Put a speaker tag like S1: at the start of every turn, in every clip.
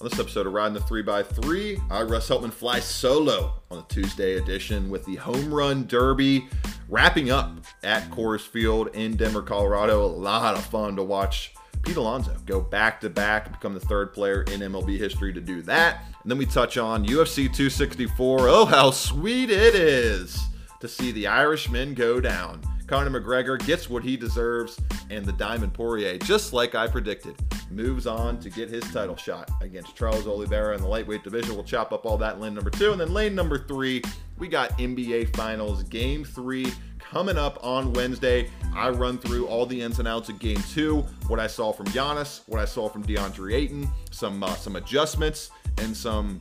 S1: On this episode of Riding the 3x3, I, Russ Heltman, fly solo on the Tuesday edition with the Home Run Derby wrapping up at Coors Field in Denver, Colorado. A lot of fun to watch Pete Alonso go back to back, become the third player in MLB history to do that. And then we touch on UFC 264. Oh, how sweet it is to see the Irishman go down. Conor McGregor gets what he deserves, and the Diamond Poirier, just like I predicted, moves on to get his title shot against Charles Oliveira in the lightweight division. We'll chop up all that in lane number two. And then lane number three, we got NBA Finals Game 3 coming up on Wednesday. I run through all the ins and outs of Game 2, what I saw from Giannis, what I saw from DeAndre Ayton, some, uh, some adjustments, and some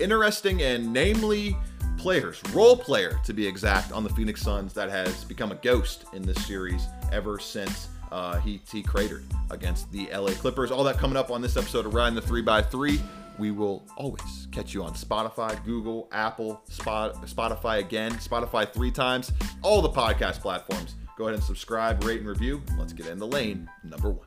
S1: interesting and namely players, role player to be exact, on the Phoenix Suns that has become a ghost in this series ever since uh, he, he cratered against the LA Clippers. All that coming up on this episode of Riding the 3x3. We will always catch you on Spotify, Google, Apple, Spot, Spotify again, Spotify three times, all the podcast platforms. Go ahead and subscribe, rate, and review. Let's get in the lane number one.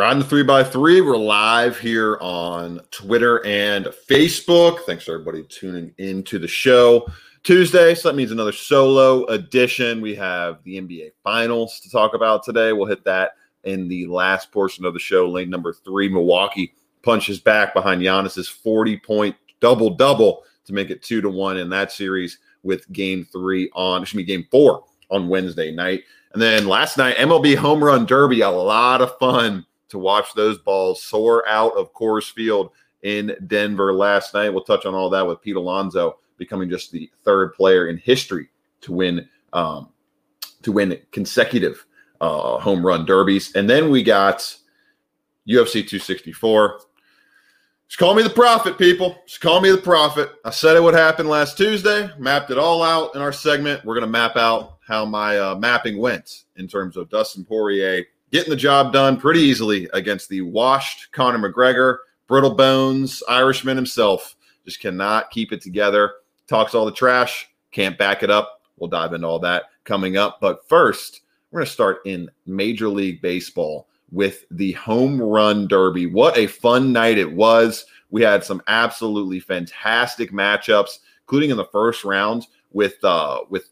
S1: Riding the 3x3, we're live here on Twitter and Facebook. Thanks for everybody tuning into the show. Tuesday, so that means another solo edition. We have the NBA Finals to talk about today. We'll hit that in the last portion of the show. Lane number three, Milwaukee punches back behind Giannis's 40 point double double to make it two to one in that series with game three on, excuse me, game four on Wednesday night. And then last night, MLB Home Run Derby, a lot of fun to watch those balls soar out of Coors Field in Denver last night. We'll touch on all that with Pete Alonso becoming just the third player in history to win um, to win consecutive uh, home run derbies. And then we got UFC 264. Just call me the prophet, people. Just call me the prophet. I said it would happen last Tuesday, mapped it all out in our segment. We're going to map out how my uh, mapping went in terms of Dustin Poirier getting the job done pretty easily against the washed Conor McGregor, brittle bones Irishman himself. Just cannot keep it together. Talks all the trash, can't back it up. We'll dive into all that coming up. But first, we're going to start in Major League Baseball with the home run derby. What a fun night it was. We had some absolutely fantastic matchups, including in the first round with uh with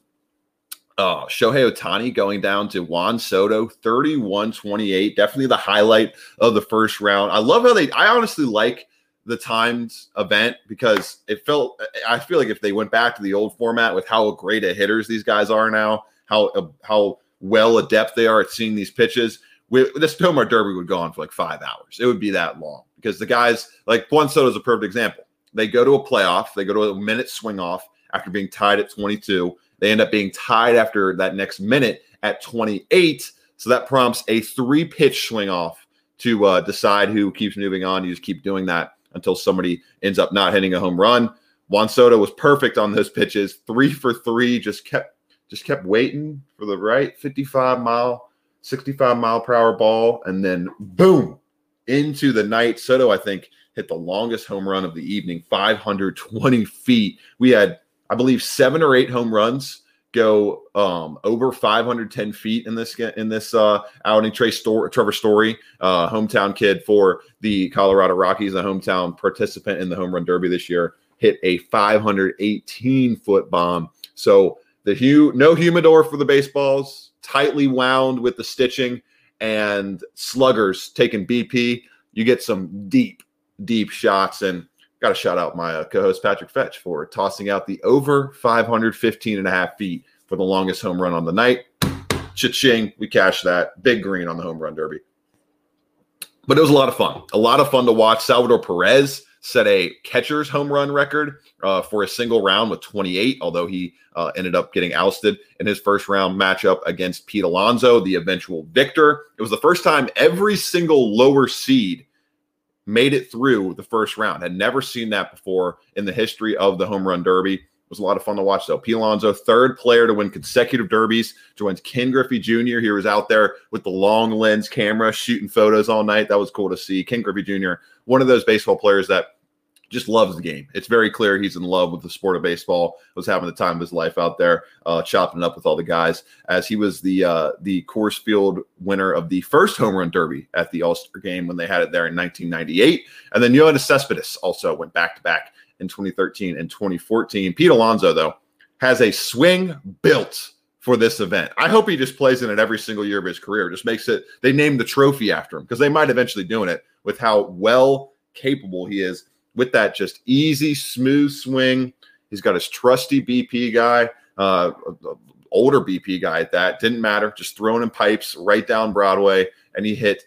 S1: uh, Shohei Otani going down to Juan Soto, 31 28. Definitely the highlight of the first round. I love how they, I honestly like the timed event because it felt, I feel like if they went back to the old format with how great at hitters these guys are now, how, uh, how well adept they are at seeing these pitches, we, this Tomar Derby would go on for like five hours. It would be that long because the guys, like Juan Soto is a perfect example. They go to a playoff, they go to a minute swing off after being tied at 22 they end up being tied after that next minute at 28. So that prompts a three pitch swing off to uh, decide who keeps moving on. You just keep doing that until somebody ends up not hitting a home run. Juan Soto was perfect on those pitches, three for three. Just kept just kept waiting for the right 55 mile, 65 mile per hour ball, and then boom into the night. Soto, I think, hit the longest home run of the evening, 520 feet. We had I believe seven or eight home runs go um, over 510 feet in this in this uh, outing. Trey Story, Trevor Story, uh, hometown kid for the Colorado Rockies, a hometown participant in the home run derby this year, hit a 518 foot bomb. So the no humidor for the baseballs, tightly wound with the stitching, and sluggers taking BP. You get some deep, deep shots and got to shout out my uh, co-host Patrick Fetch for tossing out the over 515 and a half feet for the longest home run on the night. Cha-ching, we cashed that. Big green on the home run derby. But it was a lot of fun. A lot of fun to watch. Salvador Perez set a catcher's home run record uh, for a single round with 28, although he uh, ended up getting ousted in his first round matchup against Pete Alonso, the eventual victor. It was the first time every single lower seed made it through the first round. Had never seen that before in the history of the home run derby. It was a lot of fun to watch, though. P. Third player to win consecutive derbies, joins Ken Griffey Jr. He was out there with the long lens camera shooting photos all night. That was cool to see. Ken Griffey Jr., one of those baseball players that just loves the game. It's very clear he's in love with the sport of baseball. Was having the time of his life out there, uh, chopping it up with all the guys. As he was the uh, the Coors Field winner of the first home run derby at the All Star game when they had it there in 1998, and then Yoenis Cespedes also went back to back in 2013 and 2014. Pete Alonso though has a swing built for this event. I hope he just plays in it every single year of his career. Just makes it. They named the trophy after him because they might eventually doing it with how well capable he is with that just easy, smooth swing. He's got his trusty BP guy, uh, older BP guy at that. Didn't matter, just throwing in pipes right down Broadway, and he hit.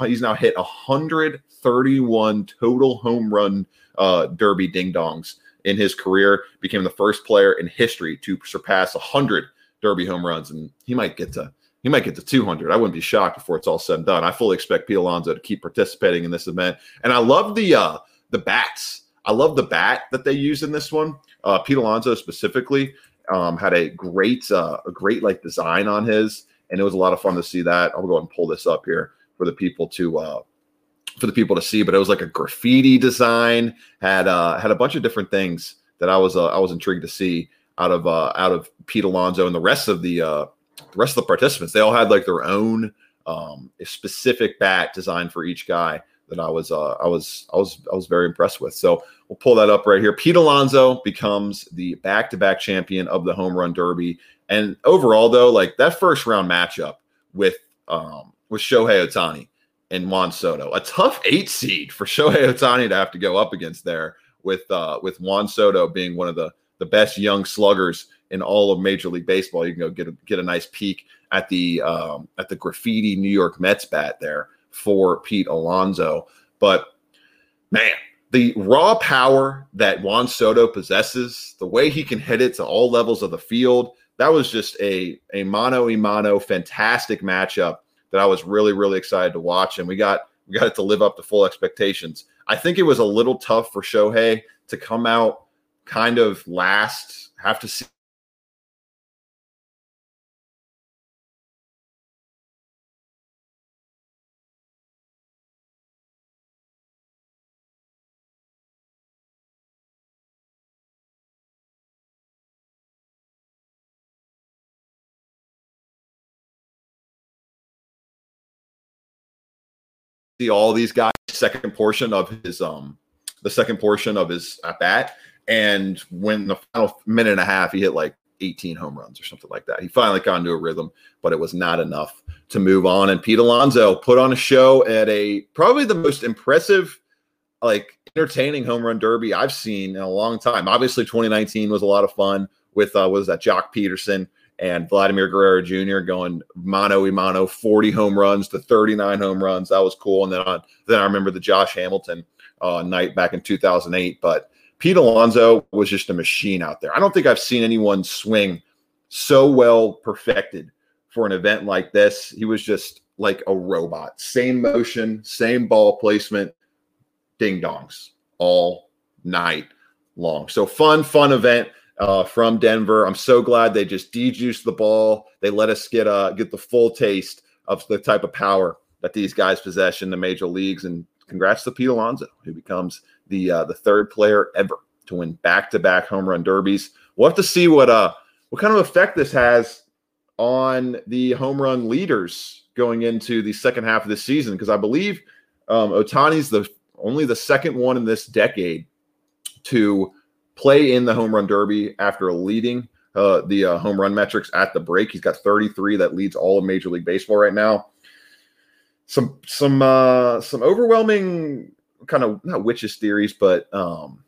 S1: he's now hit 131 total home run uh, derby ding dongs in his career. Became the first player in history to surpass 100 derby home runs, and he might get to he might get to 200. I wouldn't be shocked before it's all said and done. I fully expect Pete Alonso to keep participating in this event, and I love the uh, the bats. I love the bat that they used in this one. Uh, Pete Alonso specifically um, had a great, uh, a great like design on his, and it was a lot of fun to see that. I'll go and pull this up here for the people to uh, for the people to see. But it was like a graffiti design. had uh, had a bunch of different things that I was uh, I was intrigued to see out of uh, out of Pete Alonso and the rest of the uh, the rest of the participants. They all had like their own um, specific bat designed for each guy that I was uh, I was I was I was very impressed with. So we'll pull that up right here. Pete Alonso becomes the back-to-back champion of the home run derby. And overall, though, like that first round matchup with um, with Shohei Ohtani and Juan Soto, a tough eight seed for Shohei Ohtani to have to go up against there with uh, with Juan Soto being one of the the best young sluggers in all of Major League Baseball. You can go get a, get a nice peek at the um, at the graffiti New York Mets bat there for Pete Alonso. But man, the raw power that Juan Soto possesses, the way he can hit it to all levels of the field, that was just a a mano a mano fantastic matchup that I was really really excited to watch, and we got we got it to live up to full expectations. I think it was a little tough for Shohei to come out kind of last, have to see see all these guys second portion of his um the second portion of his at bat. And when the final minute and a half he hit like 18 home runs or something like that. He finally got into a rhythm but it was not enough to move on. And pete alonso put on a show at a probably the most impressive like entertaining home run derby i've seen in a long time. Obviously 2019 was a lot of fun with uh was that? Joc Pederson and Vladimir Guerrero Jr. going mano a mano, 40 home runs to 39 home runs. That was cool. And then on, then I remember the Josh Hamilton uh, night back in 2008. But Pete Alonso was just a machine out there. I don't think I've seen anyone swing so well perfected for an event like this. He was just like a robot. Same motion, same ball placement, ding dongs all night long. So fun, fun event uh, from Denver. I'm so glad they just dejuiced the ball. They let us get uh, get the full taste of the type of power that these guys possess in the major leagues. And congrats to Pete Alonso, who becomes the uh, the third player ever to win back to back home run derbies. We'll have to see what uh what kind of effect this has on the home run leaders going into the second half of the season because I believe um, Ohtani's the only the second one in this decade to play in the home run derby after leading uh, the uh, home run metrics at the break. He's got 33 that leads all of Major League Baseball right now. Some some uh, some overwhelming kind of not witches theories, but um,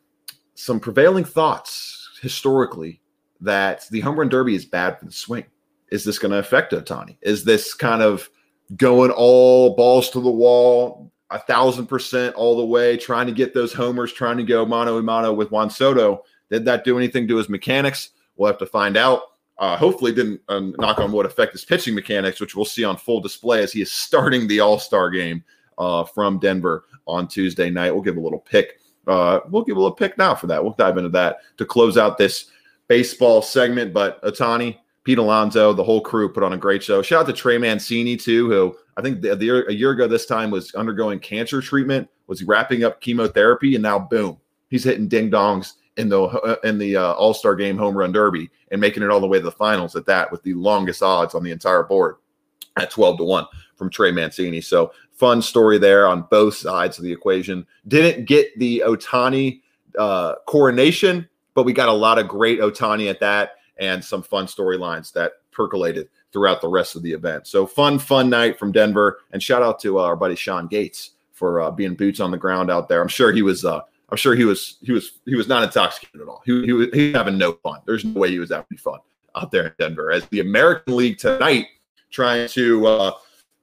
S1: some prevailing thoughts historically that the home run derby is bad for the swing. Is this going to affect Ohtani? Is this kind of going all balls to the wall, a thousand percent all the way, trying to get those homers, trying to go mano a mano with Juan Soto. Did that do anything to his mechanics? We'll have to find out. Uh, hopefully, didn't uh, knock on wood affect his pitching mechanics, which we'll see on full display as he is starting the All Star game uh, from Denver on Tuesday night. We'll give a little pick. Uh, we'll give a little pick now for that. We'll dive into that to close out this baseball segment. But Ohtani, Pete Alonso, the whole crew put on a great show. Shout out to Trey Mancini too, who I think the, the, a year ago this time was undergoing cancer treatment, was wrapping up chemotherapy, and now boom, He's hitting ding dongs in the uh, in the uh, All Star Game Home Run Derby and making it all the way to the finals at that with the longest odds on the entire board at 12 to 1 from Trey Mancini. So fun story there on both sides of the equation. Didn't get the Otani uh, coronation, but we got a lot of great Otani at that and some fun storylines that percolated throughout the rest of the event. So fun, fun night from Denver. And shout out to uh, our buddy Sean Gates for uh, being boots on the ground out there. I'm sure he was. Uh, I'm sure he was. He was. He was not intoxicated at all. He, he was. He was having no fun. There's no way he was having fun out there in Denver. As the American League tonight, trying to uh,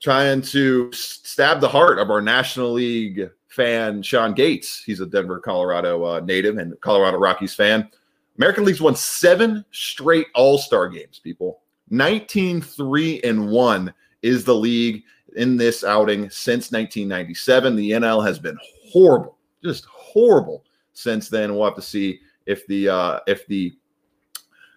S1: trying to stab the heart of our National League fan Sean Gates. He's a Denver, Colorado uh, native and Colorado Rockies fan. American League's won seven straight All Star games. People, 19 3 and 1 is the league in this outing since 1997. The NL has been horrible, just horrible since then. We'll have to see if the uh, if the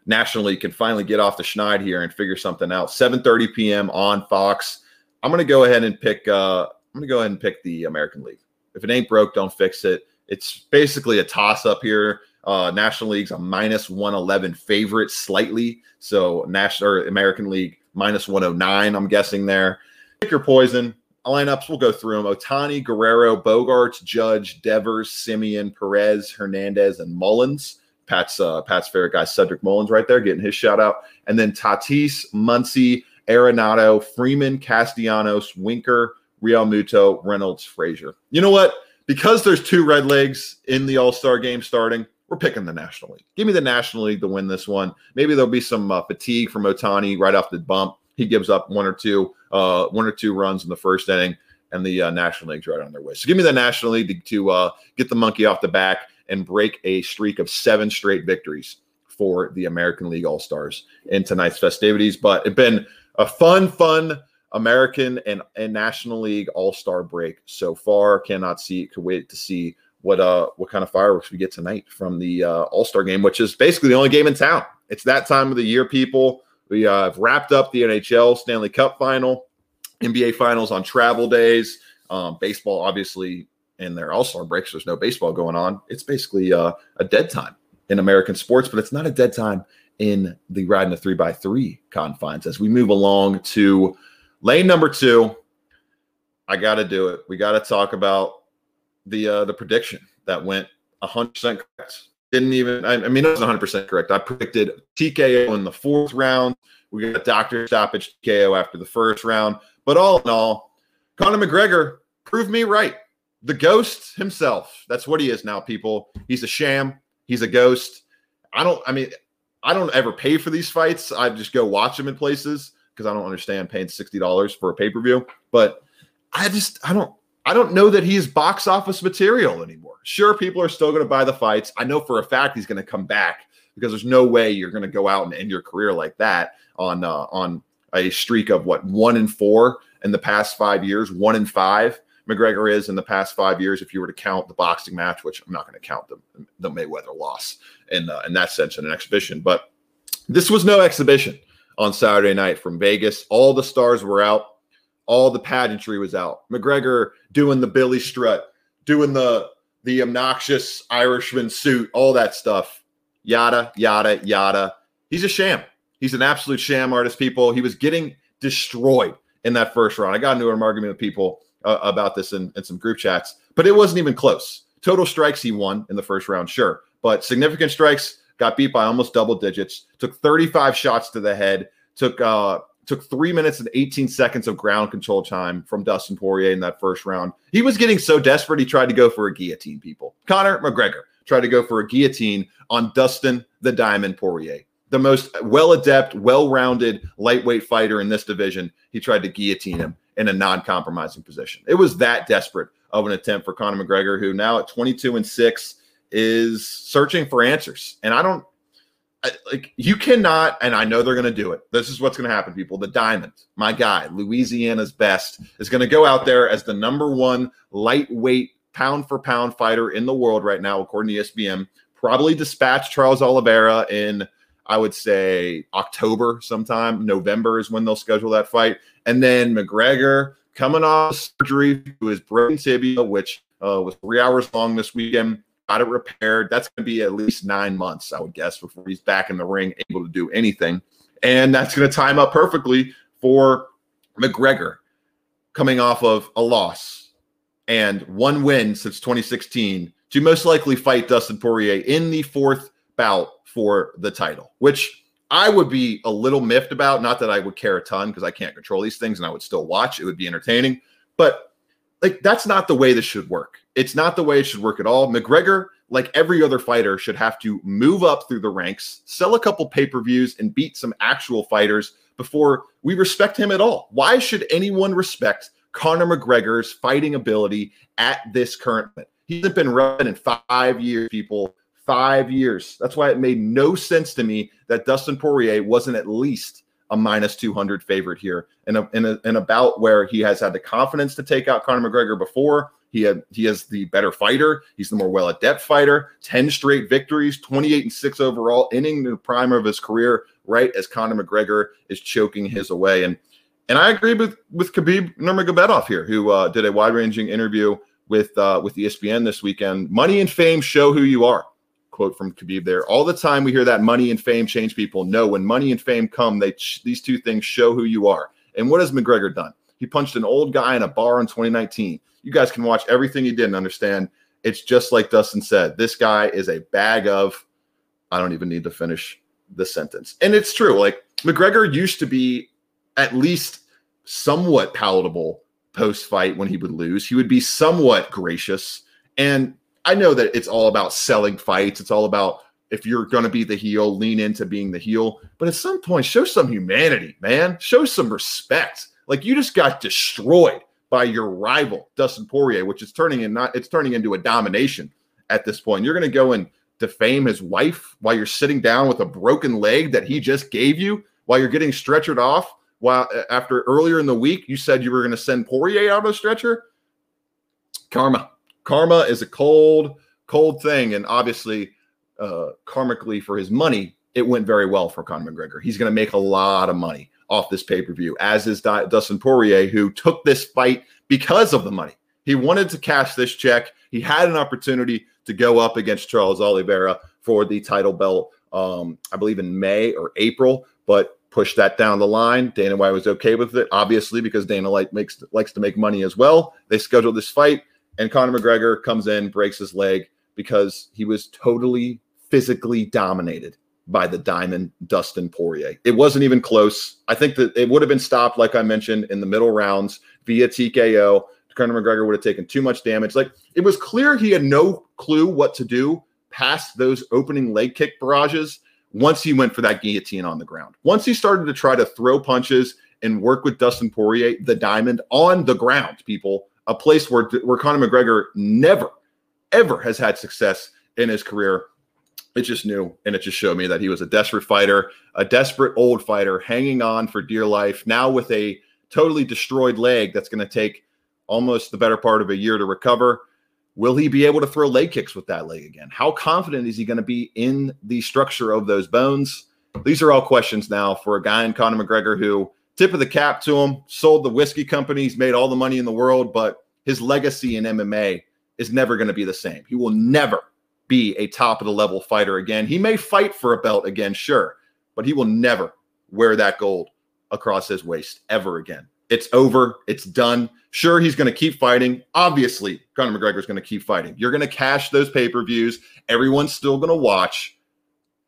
S1: National League can finally get off the schneid here and figure something out. 7:30 p.m. on Fox. I'm to go ahead and pick. Uh, I'm to go ahead and pick the American League. If it ain't broke, don't fix it. It's basically a toss up here. Uh, National League's a minus 111 favorite slightly. So National or American League minus 109, I'm guessing there. Pick your poison. Lineups, we'll go through them. Otani, Guerrero, Bogaerts, Judge, Devers, Semien, Perez, Hernandez, and Mullins. Pat's uh, Pat's favorite guy, Cedric Mullins, right there, getting his shout out. And then Tatis, Muncy, Arenado, Freeman, Castellanos, Winker, Realmuto, Reynolds, Frazier. You know what? Because there's two red legs in the All Star game starting, we're picking the National League. Give me the National League to win this one. Maybe there'll be some uh, fatigue from Ohtani right off the bump. He gives up one or two, uh, one or two runs in the first inning, and the uh, National League's right on their way. So give me the National League to, to uh, get the monkey off the back and break a streak of seven straight victories for the American League All Stars in tonight's festivities. But it's been a fun, fun American and, and National League All Star break so far. Cannot see, could wait to see what uh what kind of fireworks we get tonight from the uh, All Star game, which is basically the only game in town. It's that time of the year, people. We uh, have wrapped up the NHL Stanley Cup final, NBA finals on travel days. Um, baseball, obviously, in their All Star breaks, there's no baseball going on. It's basically uh, a dead time in American sports, but it's not a dead time in the riding the three by three confines. As we move along to lane number two, I got to do it. We got to talk about the uh, the prediction that went 100% correct. Didn't even, I, I mean, it was 100% correct. I predicted TKO in the fourth round. We got doctor stoppage TKO after the first round. But all in all, Conor McGregor proved me right. The ghost himself. That's what he is now, people. He's a sham. He's a ghost. I don't, I mean, I don't ever pay for these fights. I just go watch them in places because I don't understand paying $60 for a pay per view. But I just, I don't, I don't know that he's box office material anymore. Sure, people are still going to buy the fights. I know for a fact he's going to come back because there's no way you're going to go out and end your career like that on uh, on a streak of what one in four in the past five years, one in five. McGregor is in the past five years. If you were to count the boxing match, which I'm not going to count the the Mayweather loss in uh, in that sense in an exhibition, but this was no exhibition on Saturday night from Vegas. All the stars were out all the pageantry was out. McGregor doing the Billy strut, doing the the obnoxious Irishman suit, all that stuff. Yada yada yada. He's a sham. He's an absolute sham artist. People. He was getting destroyed in that first round. I got into an argument with people uh, about this in, in some group chats, but it wasn't even close. Total strikes he won in the first round, sure, but significant strikes got beat by almost double digits. Took 35 shots to the head. Took uh, took three minutes and 18 seconds of ground control time from Dustin Poirier in that first round. He was getting so desperate, he tried to go for a guillotine, people. Conor McGregor tried to go for a guillotine on Dustin the Diamond Poirier, the most well adept, well rounded lightweight fighter in this division. He tried to guillotine him in a non compromising position. It was that desperate of an attempt for Conor McGregor, who now at 22 and 6 is searching for answers. And I don't like you cannot, and I know they're going to do it. This is what's going to happen, people. The Diamond, my guy, Louisiana's best, is going to go out there as the number one lightweight pound for pound fighter in the world right now, according to ESPN. Probably dispatch Charles Oliveira in, I would say, October sometime. November is when they'll schedule that fight. And then McGregor coming off surgery to his broken tibia, which uh, was three hours long this weekend got it repaired. That's going to be at least nine months, I would guess, before he's back in the ring, able to do anything. And that's going to time up perfectly for McGregor coming off of a loss and one win since 2016 to most likely fight Dustin Poirier in the fourth bout for the title, which I would be a little miffed about. Not that I would care a ton because I can't control these things and I would still watch. It would be entertaining. But like that's not the way this should work. It's not the way it should work at all. McGregor, like every other fighter, should have to move up through the ranks, sell a couple pay-per-views, and beat some actual fighters before we respect him at all. Why should anyone respect Conor McGregor's fighting ability at this current moment? He hasn't been running in five years, people. Five years. That's why it made no sense to me that Dustin Poirier wasn't at least a minus 200 favorite here in a, in a, in a bout where he has had the confidence to take out Conor McGregor before. He had he the better fighter. He's the more well adept fighter. Ten straight victories, twenty eight and six overall, ending the prime of his career right as Conor McGregor is choking his away. And and I agree with with Khabib Nurmagomedov here, who uh, did a wide ranging interview with uh, with ESPN this weekend. Money and fame show who you are. Quote from Khabib there. All the time we hear that money and fame change people. No, when money and fame come, they these two things show who you are. And what has McGregor done? He punched an old guy in a bar in 2019 you guys can watch everything he did and understand it's just like Dustin said. This guy is a bag of, I don't even need to finish the sentence. And it's true. Like McGregor used to be at least somewhat palatable post fight when he would lose. He would be somewhat gracious. And I know that it's all about selling fights. It's all about if you're going to be the heel, lean into being the heel. But at some point, show some humanity, man. Show some respect. Like you just got destroyed by your rival Dustin Poirier, which is turning in not it's turning into a domination at this point. You're going to go and defame his wife while you're sitting down with a broken leg that he just gave you while you're getting stretchered off. While after earlier in the week you said you were going to send Poirier out of a stretcher. Karma, karma is a cold, cold thing, and obviously, uh, karmically for his money, it went very well for Conor McGregor. He's going to make a lot of money off this pay per view, as is Dustin Poirier, who took this fight because of the money. He wanted to cash this check. He had an opportunity to go up against Charles Oliveira for the title belt, um, I believe in May or April, but pushed that down the line. Dana White was okay with it, obviously, because Dana White makes likes to make money as well. They scheduled this fight, and Conor McGregor comes in, breaks his leg because he was totally physically dominated by the diamond Dustin Poirier. It wasn't even close. I think that it would have been stopped, like I mentioned, in the middle rounds via TKO. Conor McGregor would have taken too much damage. Like it was clear he had no clue what to do past those opening leg kick barrages once he went for that guillotine on the ground. Once he started to try to throw punches and work with Dustin Poirier, the diamond on the ground, people, a place where where Conor McGregor never ever has had success in his career it just knew and it just showed me that he was a desperate fighter, a desperate old fighter hanging on for dear life. Now with a totally destroyed leg that's going to take almost the better part of a year to recover. Will he be able to throw leg kicks with that leg again? How confident is he going to be in the structure of those bones? These are all questions now for a guy in Conor McGregor who tip of the cap to him, sold the whiskey companies, made all the money in the world, but his legacy in MMA is never going to be the same. He will never be a top of the level fighter again. He may fight for a belt again, sure, but he will never wear that gold across his waist ever again. It's over. It's done. Sure, he's going to keep fighting. Obviously, Conor McGregor is going to keep fighting. You're going to cash those pay per views. Everyone's still going to watch,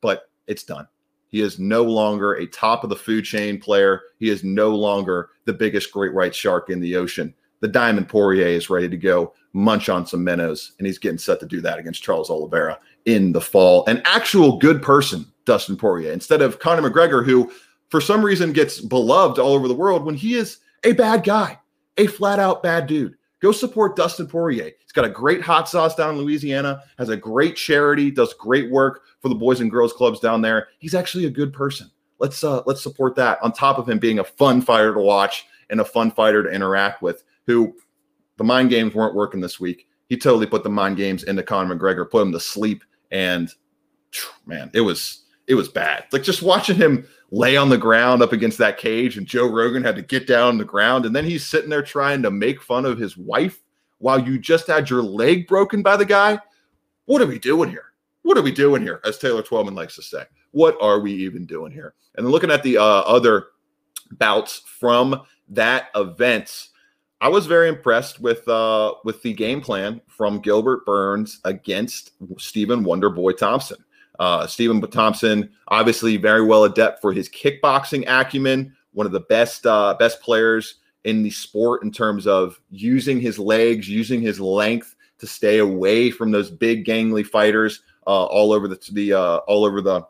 S1: but it's done. He is no longer a top of the food chain player. He is no longer the biggest great white shark in the ocean. The Diamond Poirier is ready to go munch on some minnows, and he's getting set to do that against Charles Oliveira in the fall. An actual good person, Dustin Poirier, instead of Conor McGregor, who for some reason gets beloved all over the world when he is a bad guy, a flat out bad dude. Go support Dustin Poirier. He's got a great hot sauce down in Louisiana, has a great charity, does great work for the boys and girls clubs down there. He's actually a good person. Let's uh let's support that on top of him being a fun fighter to watch and a fun fighter to interact with who the mind games weren't working this week. He totally put the mind games into Conor McGregor, put him to sleep, and man, it was it was bad. Like just watching him lay on the ground up against that cage, and Joe Rogan had to get down on the ground, and then he's sitting there trying to make fun of his wife while you just had your leg broken by the guy. what are we doing here? What are we doing here? As Taylor Twellman likes to say, what are we even doing here? And looking at the uh, other bouts from that event, I was very impressed with uh, with the game plan from Gilbert Burns against Stephen Wonderboy Thompson. Uh, Stephen Thompson, obviously very well adept for his kickboxing acumen, one of the best uh, best players in the sport in terms of using his legs, using his length to stay away from those big gangly fighters uh, all over the the uh, all over the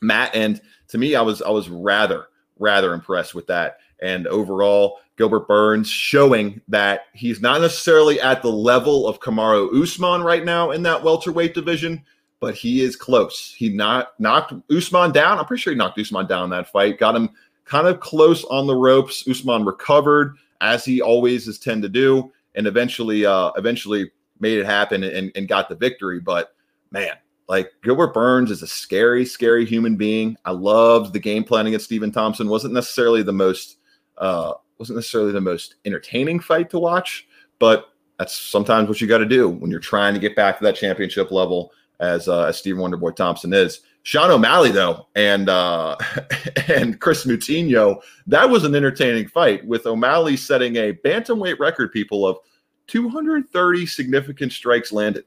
S1: mat. And to me, I was I was rather rather impressed with that. And overall, Gilbert Burns showing that he's not necessarily at the level of Kamaru Usman right now in that welterweight division, but he is close. He not knocked Usman down. I'm pretty sure he knocked Usman down in that fight. Got him kind of close on the ropes. Usman recovered as he always is tend to do, and eventually, uh, eventually made it happen and, and got the victory. But man, like Gilbert Burns is a scary, scary human being. I loved the game plan against Stephen Thompson. wasn't necessarily the most uh, wasn't necessarily the most entertaining fight to watch, but that's sometimes what you got to do when you're trying to get back to that championship level as uh, as Wonderboy Thompson is. Sean O'Malley though, and uh, and Kris Moutinho, that was an entertaining fight with O'Malley setting a bantamweight record, people of 230 significant strikes landed.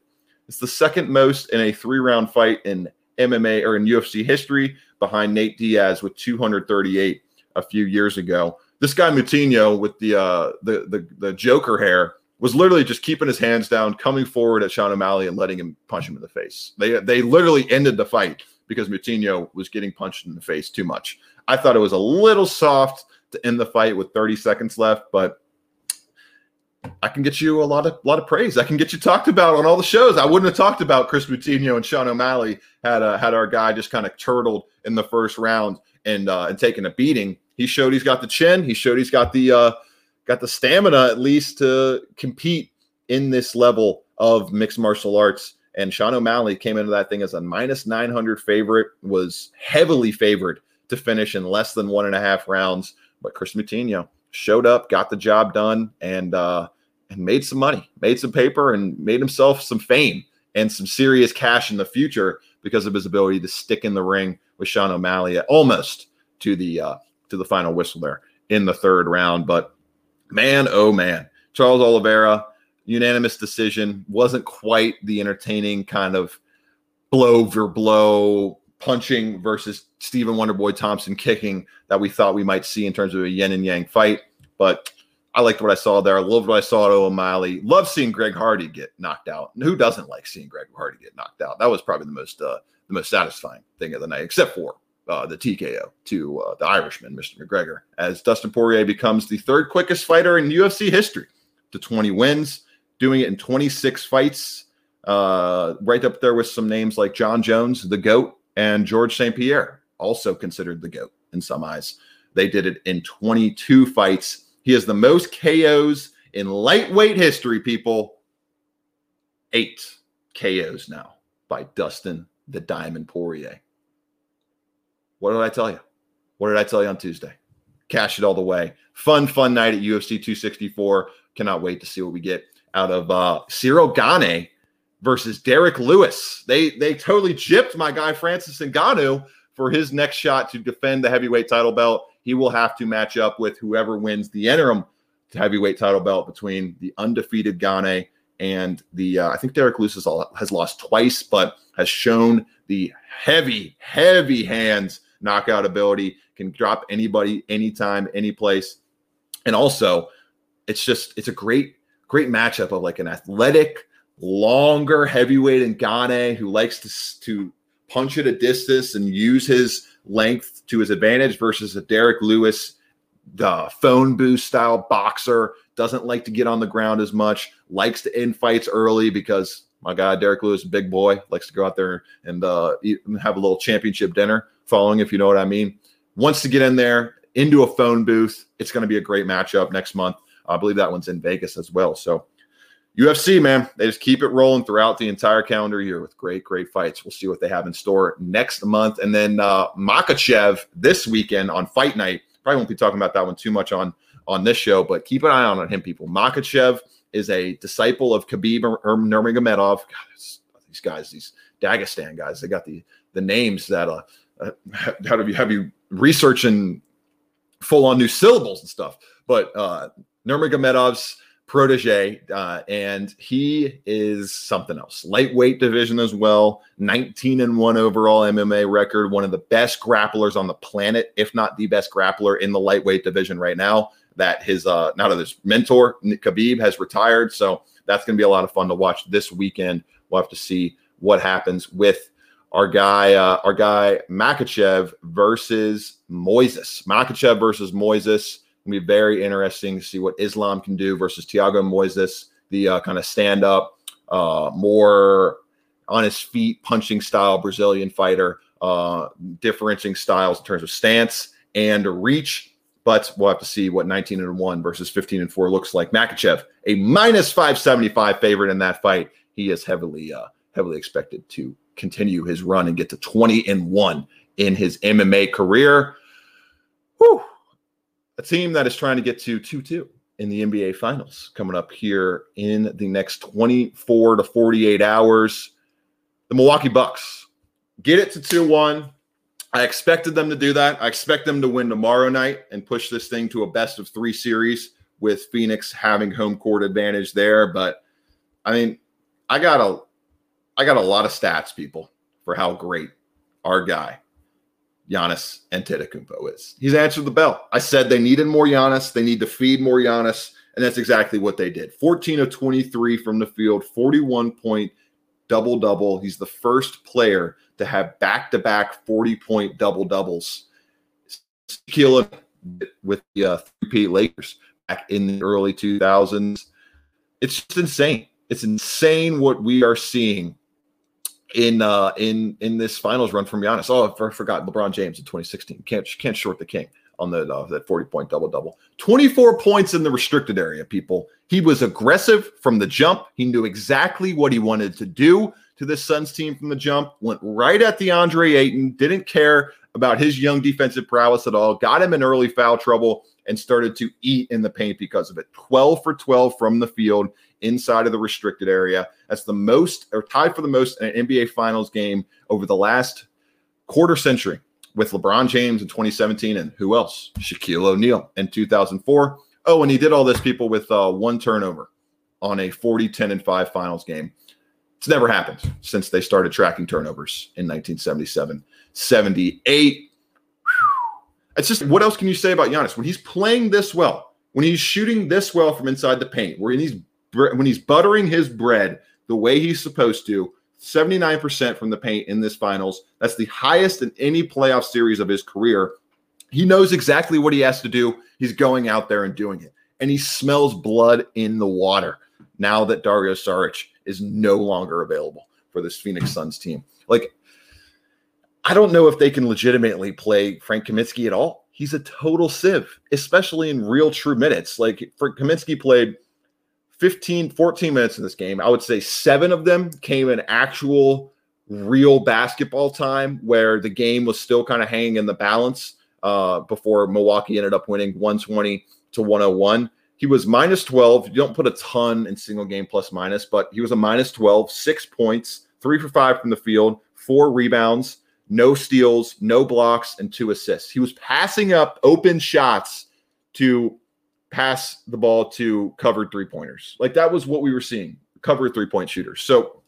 S1: It's the second most in a three round fight in MMA or in UFC history, behind Nate Diaz with 238 a few years ago. This guy Moutinho with the uh, the, the the Joker hair was literally just keeping his hands down, coming forward at Sean O'Malley and letting him punch him in the face. They they literally ended the fight because Moutinho was getting punched in the face too much. I thought it was a little soft to end the fight with 30 seconds left, but I can get you a lot of lot of praise. I can get you talked about on all the shows. I wouldn't have talked about Kris Moutinho and Sean O'Malley had uh, had our guy just kind of turtled in the first round and uh, and taken a beating. He showed he's got the chin. He showed he's got the uh, got the stamina at least to compete in this level of mixed martial arts. And Sean O'Malley came into that thing as a minus 900 favorite, was heavily favored to finish in less than one and a half rounds. But Kris Moutinho showed up, got the job done, and uh, and made some money, made some paper, and made himself some fame and some serious cash in the future because of his ability to stick in the ring with Sean O'Malley almost to the uh, to the final whistle there in the third round. But man, oh man, Charles Oliveira, unanimous decision, wasn't quite the entertaining kind of blow for blow punching versus Stephen Wonderboy Thompson kicking that we thought we might see in terms of a yin and yang fight. But I liked what I saw there. I loved what I saw at O'Malley. Love seeing Greg Hardy get knocked out. who doesn't like seeing Greg Hardy get knocked out? That was probably the most uh, the most satisfying thing of the night, except for uh, the TKO to uh, the Irishman, Mr. McGregor, as Dustin Poirier becomes the third quickest fighter in UFC history to 20 wins, doing it in 26 fights, uh, right up there with some names like Jon Jones, the GOAT, and George St. Pierre, also considered the GOAT in some eyes. They did it in 22 fights. He has the most KOs in lightweight history, people. Eight KOs now by Dustin the Diamond Poirier. What did I tell you? What did I tell you on Tuesday? Cash it all the way. Fun, fun night at UFC 264. Cannot wait to see what we get out of uh, Ciryl Gane versus Derrick Lewis. They they totally gypped my guy Francis Ngannou for his next shot to defend the heavyweight title belt. He will have to match up with whoever wins the interim heavyweight title belt between the undefeated Gane and the uh, I think Derrick Lewis has lost twice, but has shown the heavy, heavy hands knockout ability, can drop anybody, anytime, any place. And also, it's just it's a great, great matchup of like an athletic, longer heavyweight in Gane who likes to to punch at a distance and use his length to his advantage versus a Derrick Lewis, the phone booth style boxer, doesn't like to get on the ground as much, likes to end fights early because my guy Derrick Lewis, big boy, likes to go out there and uh, eat, have a little championship dinner following, if you know what I mean. Wants to get in there into a phone booth. It's going to be a great matchup next month. I believe that one's in Vegas as well. So UFC, man, they just keep it rolling throughout the entire calendar year with great, great fights. We'll see what they have in store next month. And then uh, Makhachev this weekend on Fight Night. Probably won't be talking about that one too much on on this show, but keep an eye on him, people. Makhachev is a disciple of Khabib Nurmagomedov. God, these guys, these Dagestan guys, they got the the names that uh, uh have you have you researching full on new syllables and stuff. But uh, Nurmagomedov's protege, uh, and he is something else. Lightweight division as well, 19 and one overall MMA record, one of the best grapplers on the planet, if not the best grappler in the lightweight division right now. That his uh, now that his mentor Khabib has retired, so that's going to be a lot of fun to watch this weekend. We'll have to see what happens with our guy, uh, our guy Makhachev versus Moises. Makhachev versus Moises It'll be very interesting to see what Islam can do versus Thiago Moises, the uh, kind of stand up, uh, more on his feet, punching style Brazilian fighter, uh, differentiating styles in terms of stance and reach. But we'll have to see what 19 and 1 versus 15 and 4 looks like. Makhachev, a minus 575 favorite in that fight. He is heavily, uh, heavily expected to continue his run and get to 20 and 1 in his MMA career. Whew a team that is trying to get to 2 2 in the NBA Finals coming up here in the next 24 to 48 hours. The Milwaukee Bucks get it to 2 1. I expected them to do that. I expect them to win tomorrow night and push this thing to a best of three series with Phoenix having home court advantage there. But I mean, I got a I got a lot of stats, people, for how great our guy Giannis Antetokounmpo is. He's answered the bell. I said they needed more Giannis. They need to feed more Giannis, and that's exactly what they did. 14 of 23 from the field, 41 point double double. He's the first player to have back to back 40 point double doubles. Shaquille with the uh, 3P Lakers back in the early 2000s. It's just insane. It's insane what we are seeing in uh in in this finals run from Giannis. Oh, I forgot LeBron James in 2016. Can't can't short the king on the uh, that 40 point double double. 24 points in the restricted area, people. He was aggressive from the jump. He knew exactly what he wanted to do to this Suns team from the jump. Went right at DeAndre Ayton. Didn't care about his young defensive prowess at all. Got him in early foul trouble and started to eat in the paint because of it. 12 for 12 from the field inside of the restricted area. That's the most, or tied for the most in an NBA Finals game over the last quarter century with LeBron James in 2017 and who else? Shaquille O'Neal in 2004. Oh, and he did all this, people, with uh, one turnover on a 40, 10, and 5 finals game. It's never happened since they started tracking turnovers in 1977, 78. It's just what else can you say about Giannis when he's playing this well, when he's shooting this well from inside the paint, where he's when he's buttering his bread the way he's supposed to, 79% from the paint in this finals. That's the highest in any playoff series of his career. He knows exactly what he has to do. He's going out there and doing it. And he smells blood in the water now that Dario Saric is no longer available for this Phoenix Suns team. Like, I don't know if they can legitimately play Frank Kaminsky at all. He's a total sieve, especially in real true minutes. Like, for Kaminsky played 15, 14 minutes in this game. I would say seven of them came in actual real basketball time where the game was still kind of hanging in the balance uh, before Milwaukee ended up winning 120 to 101. He was minus 12. You don't put a ton in single game plus minus, but he was a minus 12, six points, three for five from the field, four rebounds, no steals, no blocks, and two assists. He was passing up open shots to pass the ball to covered three pointers. Like that was what we were seeing, covered three point shooters. So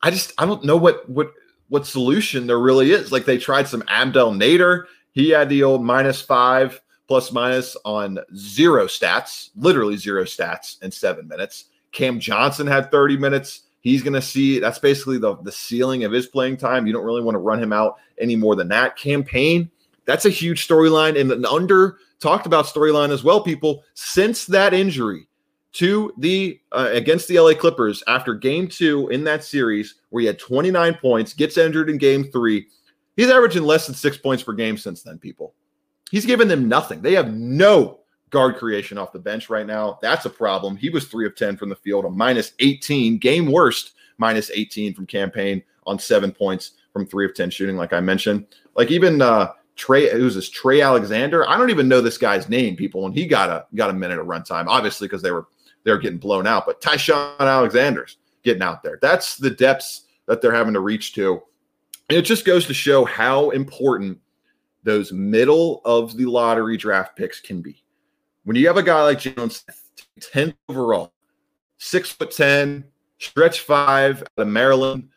S1: I just I don't know what what what solution there really is. Like they tried some Abdel Nader. He had the old minus five plus minus on zero stats, literally zero stats in seven minutes. Cam Johnson had 30 minutes. He's going to see that's basically the, the ceiling of his playing time. You don't really want to run him out any more than that. Cam Payne, that's a huge storyline and an under talked about storyline as well, people. Since that injury to the uh, against the LA Clippers after game two in that series, where he had 29 points, gets injured in game three, he's averaging less than six points per game since then, people. He's given them nothing. They have no guard creation off the bench right now. That's a problem. He was three of 10 from the field, a minus 18, game worst, minus 18 from Cam Payne on seven points from three of 10 shooting, like I mentioned. Like even uh, Trey, who's this Trey Alexander? I don't even know this guy's name, people, and he got a got a minute of runtime, obviously because they were they were getting blown out. But Ty-Shon Alexander's getting out there. That's the depths that they're having to reach to. And it just goes to show how important those middle of the lottery draft picks can be. When you have a guy like Jones, 10th overall, six foot 10, stretch five out of Maryland,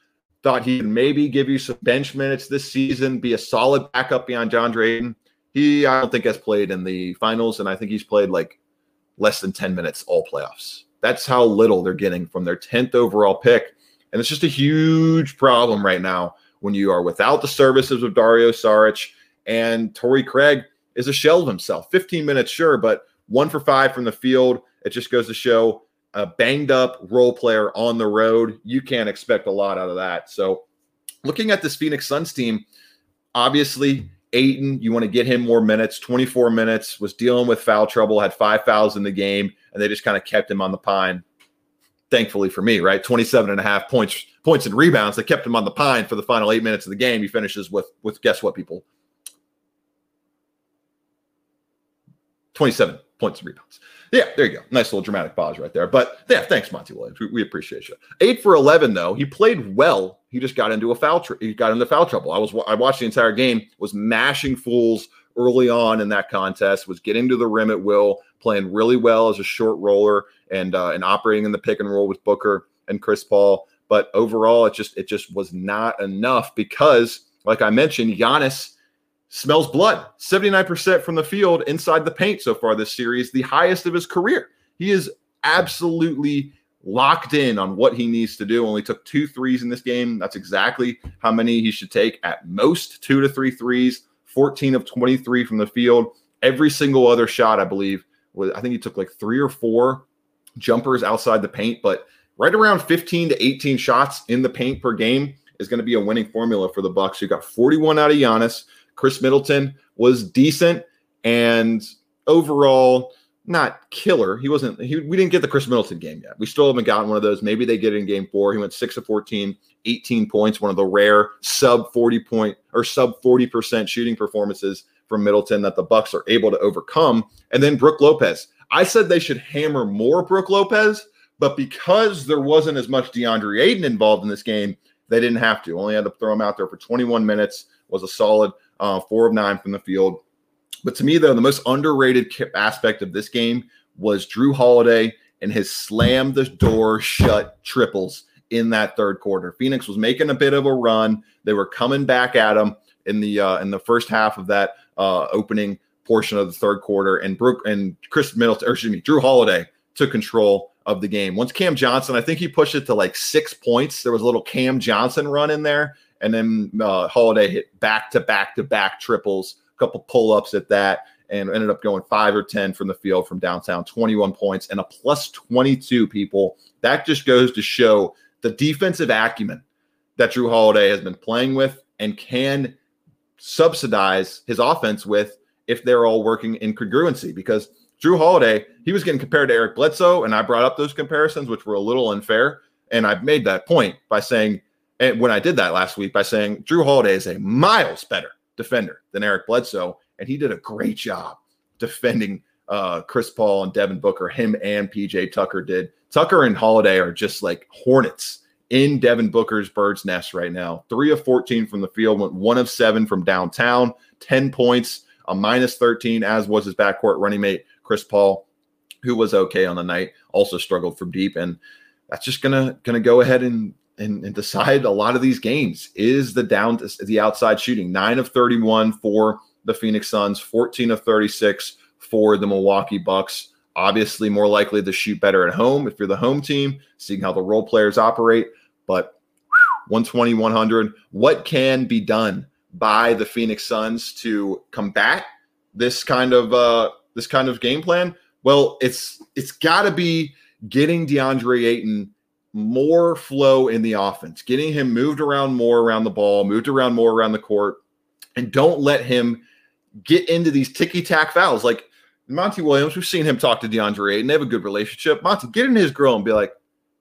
S1: thought he could maybe give you some bench minutes this season, be a solid backup beyond DeAndre Ayton. He, I don't think, has played in the finals, and I think he's played like less than 10 minutes all playoffs. That's how little they're getting from their 10th overall pick. And it's just a huge problem right now when you are without the services of Dario Saric and Torrey Craig is a shell of himself. 15 minutes, sure, but one for five from the field. It just goes to show a banged up role player on the road. You can't expect a lot out of that. So, looking at this Phoenix Suns team, obviously Ayton, you want to get him more minutes, 24 minutes, was dealing with foul trouble, had five fouls in the game, and they just kind of kept him on the pine. Thankfully for me, right? 27 and a half points, points and rebounds. They kept him on the pine for the final eight minutes of the game. He finishes with with guess what, people? 27 points and rebounds. Yeah, there you go. Nice little dramatic pause right there. But yeah, thanks, Monty Williams. We, we appreciate you. Eight for 11, though. He played well. He just got into a foul. Tr- he got into foul trouble. I was I watched the entire game. Was mashing fools early on in that contest. Was getting to the rim at will. Playing really well as a short roller and uh, and operating in the pick and roll with Booker and Chris Paul. But overall, it just it just was not enough because, like I mentioned, Giannis smells blood 79% from the field inside the paint so far this series, the highest of his career. He is absolutely locked in on what he needs to do. Only took two threes in this game. That's exactly how many he should take at most two to three threes, 14 of 23 from the field. Every single other shot, I believe, was I think he took like three or four jumpers outside the paint, but right around 15 to 18 shots in the paint per game is going to be a winning formula for the Bucks. You got 41 out of Giannis. Khris Middleton was decent and overall not killer. He wasn't. He, we didn't get the Khris Middleton game yet. We still haven't gotten one of those. Maybe they get it in game four. He went six of 14, 18 points, one of the rare sub 40 point or sub 40% shooting performances from Middleton that the Bucks are able to overcome. And then Brook Lopez. I said they should hammer more Brook Lopez, but because there wasn't as much DeAndre Ayton involved in this game, they didn't have to. Only had to throw him out there for 21 minutes. Was a solid uh, four of nine from the field. But to me, though, the most underrated aspect of this game was Jrue Holiday and his slam the door shut triples in that third quarter. Phoenix was making a bit of a run. They were coming back at him in the uh, in the first half of that uh, opening portion of the third quarter, and Brook and Khris Middleton, excuse me, Jrue Holiday took control of the game. Once Cam Johnson, I think he pushed it to like six points. There was a little Cam Johnson run in there and then uh, Holiday hit back to back to back triples, a couple pull ups at that, and ended up going five or 10 from the field from downtown, 21 points and a plus 22 people. That just goes to show the defensive acumen that Jrue Holiday has been playing with and can subsidize his offense with if they're all working in congruency. Because Jrue Holiday, he was getting compared to Eric Bledsoe, and I brought up those comparisons, which were a little unfair. And I've made that point by saying and when I did that last week by saying Jrue Holiday is a miles better defender than Eric Bledsoe, and he did a great job defending uh, Chris Paul and Devin Booker. Him and PJ Tucker did. Tucker and Holiday are just like hornets in Devin Booker's bird's nest right now. Three of 14 from the field, went one of seven from downtown, 10 points, a minus 13, as was his backcourt running mate, Chris Paul, who was okay on the night, also struggled from deep. And that's just gonna gonna go ahead and and, and decide a lot of these games is the down the outside shooting. Nine of 31 for the Phoenix Suns, 14 of 36 for the Milwaukee Bucks. Obviously, more likely to shoot better at home if you're the home team, seeing how the role players operate. But 120, 100. What can be done by the Phoenix Suns to combat this kind of uh, this kind of game plan? Well, it's it's got to be getting DeAndre Ayton more flow in the offense, getting him moved around more around the ball, moved around more around the court, and don't let him get into these ticky tack fouls. Like Monty Williams, we've seen him talk to DeAndre and they have a good relationship. Monty, get in his grill and be like,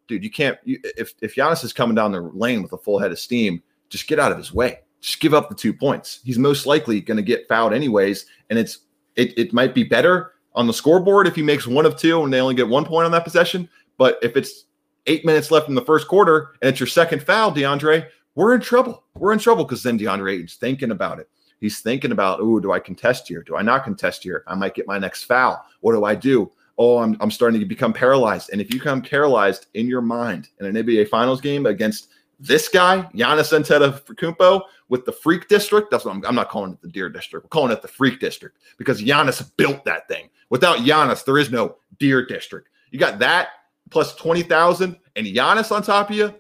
S1: dude, you can't. You, if if Giannis is coming down the lane with a full head of steam, just get out of his way. Just give up the two points. He's most likely going to get fouled anyways, and it's it, it might be better on the scoreboard if he makes one of two and they only get one point on that possession. But if it's eight minutes left in the first quarter, and it's your second foul, DeAndre, we're in trouble. We're in trouble because then DeAndre Ayton's thinking about it. He's thinking about, oh, do I contest here? Do I not contest here? I might get my next foul. What do I do? Oh, I'm, I'm starting to become paralyzed. And if you become paralyzed in your mind in an NBA Finals game against this guy, Giannis Antetokounmpo, with the Freak District, that's what I'm, I'm not calling it the Deer District. We're calling it the Freak District because Giannis built that thing. Without Giannis, there is no Deer District. You got that plus 20,000 and Giannis on top of you.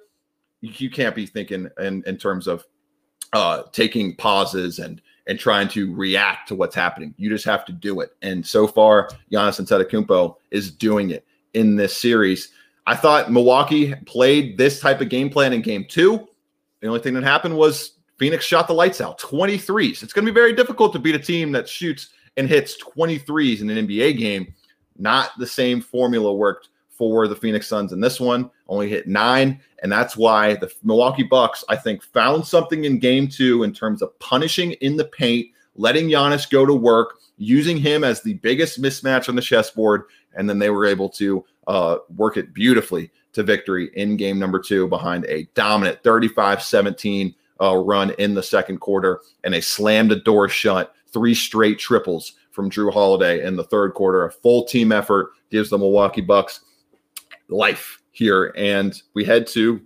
S1: You can't be thinking in, in terms of uh, taking pauses and and trying to react to what's happening. You just have to do it. And so far, Giannis Antetokounmpo is doing it in this series. I thought Milwaukee played this type of game plan in game two. The only thing that happened was Phoenix shot the lights out 23s. It's going to be very difficult to beat a team that shoots and hits 23s in an NBA game. Not the same formula worked for the Phoenix Suns in this one, only hit nine. And that's why the Milwaukee Bucks, I think, found something in game two in terms of punishing in the paint, letting Giannis go to work, using him as the biggest mismatch on the chessboard. And then they were able to uh, work it beautifully to victory in game number two behind a dominant 35 17 uh, run in the second quarter. And they slammed the door shut, three straight triples from Jrue Holiday in the third quarter. A full team effort gives the Milwaukee Bucks life here. And we head to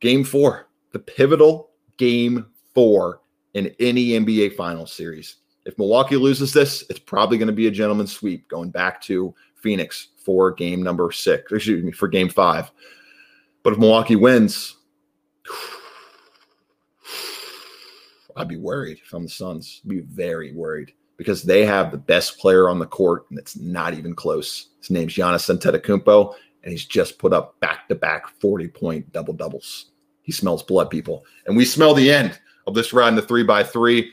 S1: game four, the pivotal game four in any NBA Finals series. If Milwaukee loses this, it's probably going to be a gentleman's sweep going back to Phoenix for game number six, excuse me, for game five. But if Milwaukee wins, I'd be worried if I'm the Suns. I'd be very worried because they have the best player on the court, and it's not even close. His name's Giannis Antetokounmpo, and he's just put up back to back 40 point double doubles. He smells blood, people. And we smell the end of this run, the three by three.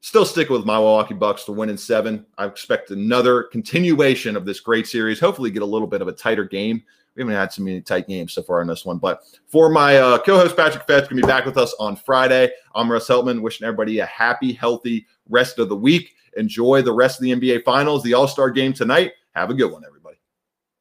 S1: Still sticking with my Milwaukee Bucks to win in seven. I expect another continuation of this great series. Hopefully, get a little bit of a tighter game. We haven't had so many tight games so far in this one. But for my uh, co-host Patrick Fetch, going to be back with us on Friday. I'm Russ Heltman, wishing everybody a happy, healthy rest of the week. Enjoy the rest of the NBA Finals, the All Star game tonight. Have a good one, everybody.